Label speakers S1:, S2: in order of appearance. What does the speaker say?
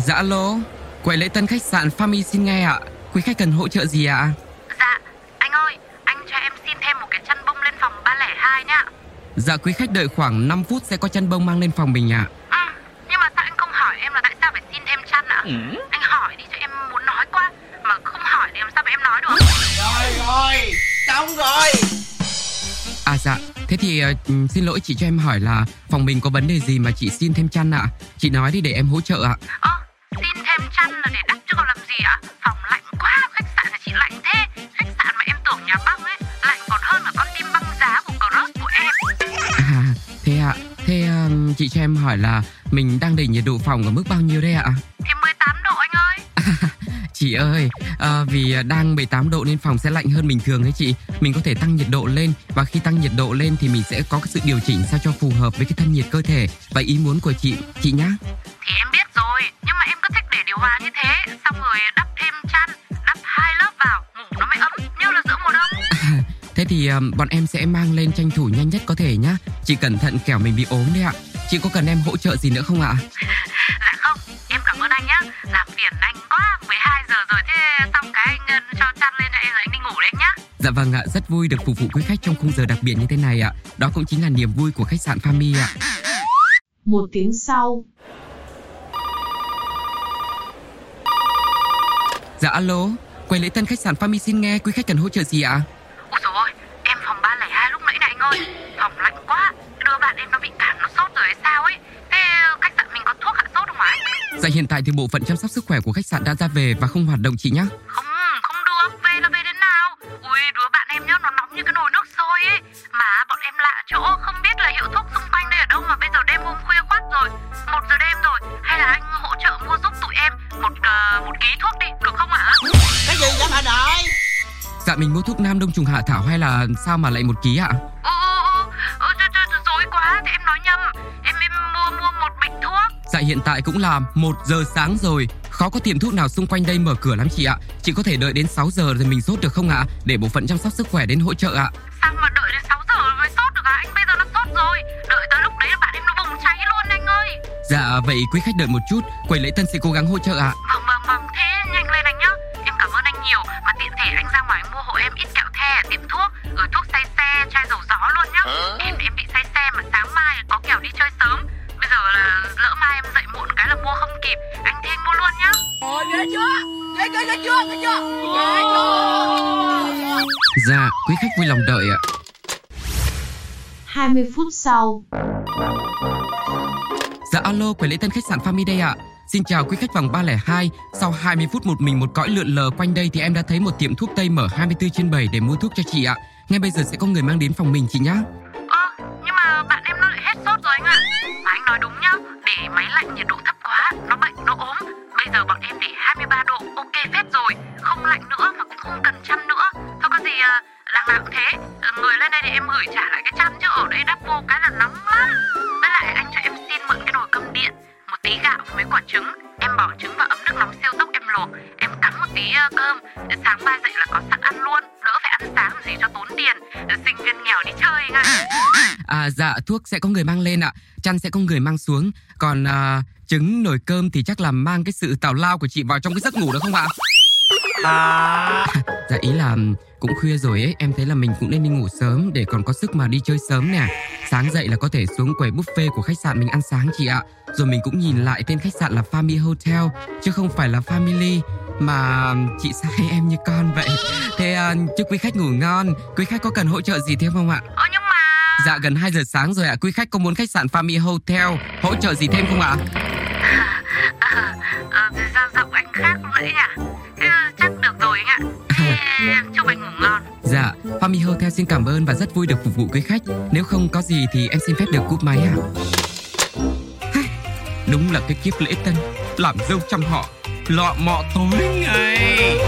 S1: Dạ alo, quầy lễ tân khách sạn Fami xin nghe ạ. Quý khách cần hỗ trợ gì ạ?
S2: Dạ, anh ơi, anh cho em xin thêm một cái chăn bông lên phòng 302 nhá.
S1: Dạ quý khách đợi khoảng 5 phút sẽ có chăn bông mang lên phòng mình ạ.
S2: Ừ, nhưng mà sao anh không hỏi em là tại sao phải xin thêm chăn ạ? Anh hỏi đi cho em muốn nói quá. Mà không hỏi thì làm sao mà em nói được?
S3: Rồi rồi, xong rồi
S1: À dạ, thế thì ờ, xin lỗi chị cho em hỏi là phòng mình có vấn đề gì mà chị xin thêm chăn ạ? Chị nói đi để em hỗ trợ ạ.
S2: Ơ, xin chăn là để đắp chứ còn làm gì ạ? Phòng lạnh quá, khách sạn nhà chị lạnh thế. Khách sạn mà em tưởng nhà băng ấy, lạnh còn hơn là con tim băng giá của Cross của em.
S1: À, thế ạ. Thế ờ, chị cho em hỏi là mình đang để nhiệt độ phòng ở mức bao nhiêu đây ạ?
S2: Thì 18 độ anh ơi.
S1: Chị ơi, ờ, vì đang 18 độ nên phòng sẽ lạnh hơn bình thường đấy chị. Mình có thể tăng nhiệt độ lên và khi tăng nhiệt độ lên thì mình sẽ có cái sự điều chỉnh sao cho phù hợp với cái thân nhiệt cơ thể và ý muốn của chị, chị nhá.
S2: Thì điều hòa như thế, xong rồi đắp thêm chăn, đắp hai lớp vào, ngủ nó mới ấm như là giữa mùa đông.
S1: Thế thì ờ, bọn em sẽ mang lên tranh thủ nhanh nhất có thể nhá. Chị cẩn thận kẻo mình bị ốm đấy ạ. Chị có cần em hỗ trợ gì nữa không ạ?
S2: Dạ không, em cảm ơn anh nhá, làm phiền anh quá, 12 giờ rồi thế xong cái anh ờ, cho chăn lên cho em rồi anh đi ngủ đấy nhá.
S1: Dạ vâng ạ, rất vui được phục vụ quý khách trong khung giờ đặc biệt như thế này ạ. Đó cũng chính là niềm vui của khách sạn Fami ạ.
S4: Một tiếng sau,
S1: Dạ alo, quầy lễ tân khách sạn Fami xin nghe, quý khách cần hỗ trợ gì ạ?
S2: Ôi dồi ôi, em phòng 302 lúc nãy này anh ơi, phòng lạnh quá, đưa bạn em nó bị cảm nó sốt rồi hay sao ấy. Thế khách sạn mình có thuốc hạ sốt không anh?
S1: Dạ hiện tại thì bộ phận chăm sóc sức khỏe của khách sạn đã ra về và không hoạt động chị nhá.
S2: Không,
S1: Dạ mình mua thuốc nam đông trùng hạ thảo hay là sao mà lại một ký ạ?
S2: Ừ, trời, trời, trời, dối quá, thì em nói nhầm. Em em mua mua một bịch thuốc.
S1: Dạ hiện tại cũng là 1 giờ sáng rồi Khó có tiệm thuốc nào xung quanh đây mở cửa lắm chị ạ Chị có thể đợi đến 6 giờ rồi mình sốt được không ạ Để bộ phận chăm sóc sức khỏe đến hỗ trợ ạ
S2: Sao mà đợi đến 6 giờ mới sốt được hả? Anh bây giờ nó sốt rồi. Đợi tới lúc đấy là bạn em nó bùng cháy luôn anh ơi.
S1: Dạ vậy quý khách đợi một chút Quầy lễ tân sẽ cố gắng hỗ trợ ạ
S2: Vâng Thể anh ra ngoài mua hộ em ít kẹo the ở tiệm thuốc, rồi thuốc say xe, chai dầu gió luôn nhá. Em em bị say xe mà sáng mai có kẹo đi chơi sớm. Bây giờ là lỡ mai em dậy muộn cái là mua không kịp. Anh anh mua luôn nhá.
S3: Ôi ghê chưa? Ghê chưa? Ghê chưa? Ghê chưa?
S1: Dạ quý khách vui lòng đợi ạ.
S4: 20 phút sau,
S1: Dạ alo quầy lễ tân khách sạn Fami đây ạ Xin chào quý khách phòng 302 Sau 20 phút một mình một cõi lượn lờ quanh đây Thì em đã thấy một tiệm thuốc Tây mở 24 trên 7 để mua thuốc cho chị ạ Ngay bây giờ sẽ có người mang đến phòng mình chị nhá
S2: Ơ, nhưng mà bạn em nó lại hết sốt rồi anh ạ. Mà anh nói đúng nhá, để máy lạnh nhiệt độ thấp quá, nó bệnh, nó ốm. Bây giờ bọn em để 23 độ, ok phép rồi. Không lạnh nữa mà cũng không cần chăn nữa. Thôi có gì à, đằng nào cũng thế. Người lên đây thì em gửi trả lại cái chăn chứ ở đây đắp vô cái là cho tốn tiền. Sinh viên nghèo đi chơi anh ạ.
S1: À dạ thuốc sẽ có người mang lên ạ. Chăn sẽ có người mang xuống. Còn à, trứng nồi cơm thì chắc là mang cái sự tào lao của chị vào trong cái giấc ngủ được không ạ? Dạ ý là cũng khuya rồi ấy Em thấy là mình cũng nên đi ngủ sớm Để còn có sức mà đi chơi sớm nè. Sáng dậy là có thể xuống quầy buffet của khách sạn mình ăn sáng chị ạ. Rồi mình cũng nhìn lại tên khách sạn là Family Hotel Chứ không phải là Family Mà chị sai em như con vậy Thế à, chúc quý khách ngủ ngon Quý khách có cần hỗ trợ gì thêm không ạ
S2: Ơ nhưng mà
S1: Dạ gần 2 giờ sáng rồi ạ, quý khách có muốn khách sạn Family Hotel hỗ trợ gì thêm không ạ?
S2: à, ờ, thì sao giọng anh khác? Thế, ờ, chắc được rồi anh ạ. Thế, chúc anh ngủ ngon.
S1: Dạ, Family Hotel xin cảm ơn và rất vui được phục vụ quý khách. Nếu không có gì thì em xin phép được cúp máy ạ. Đúng là cái kiếp lễ tân, làm dâu trăm họ, lọ mọ túi ngay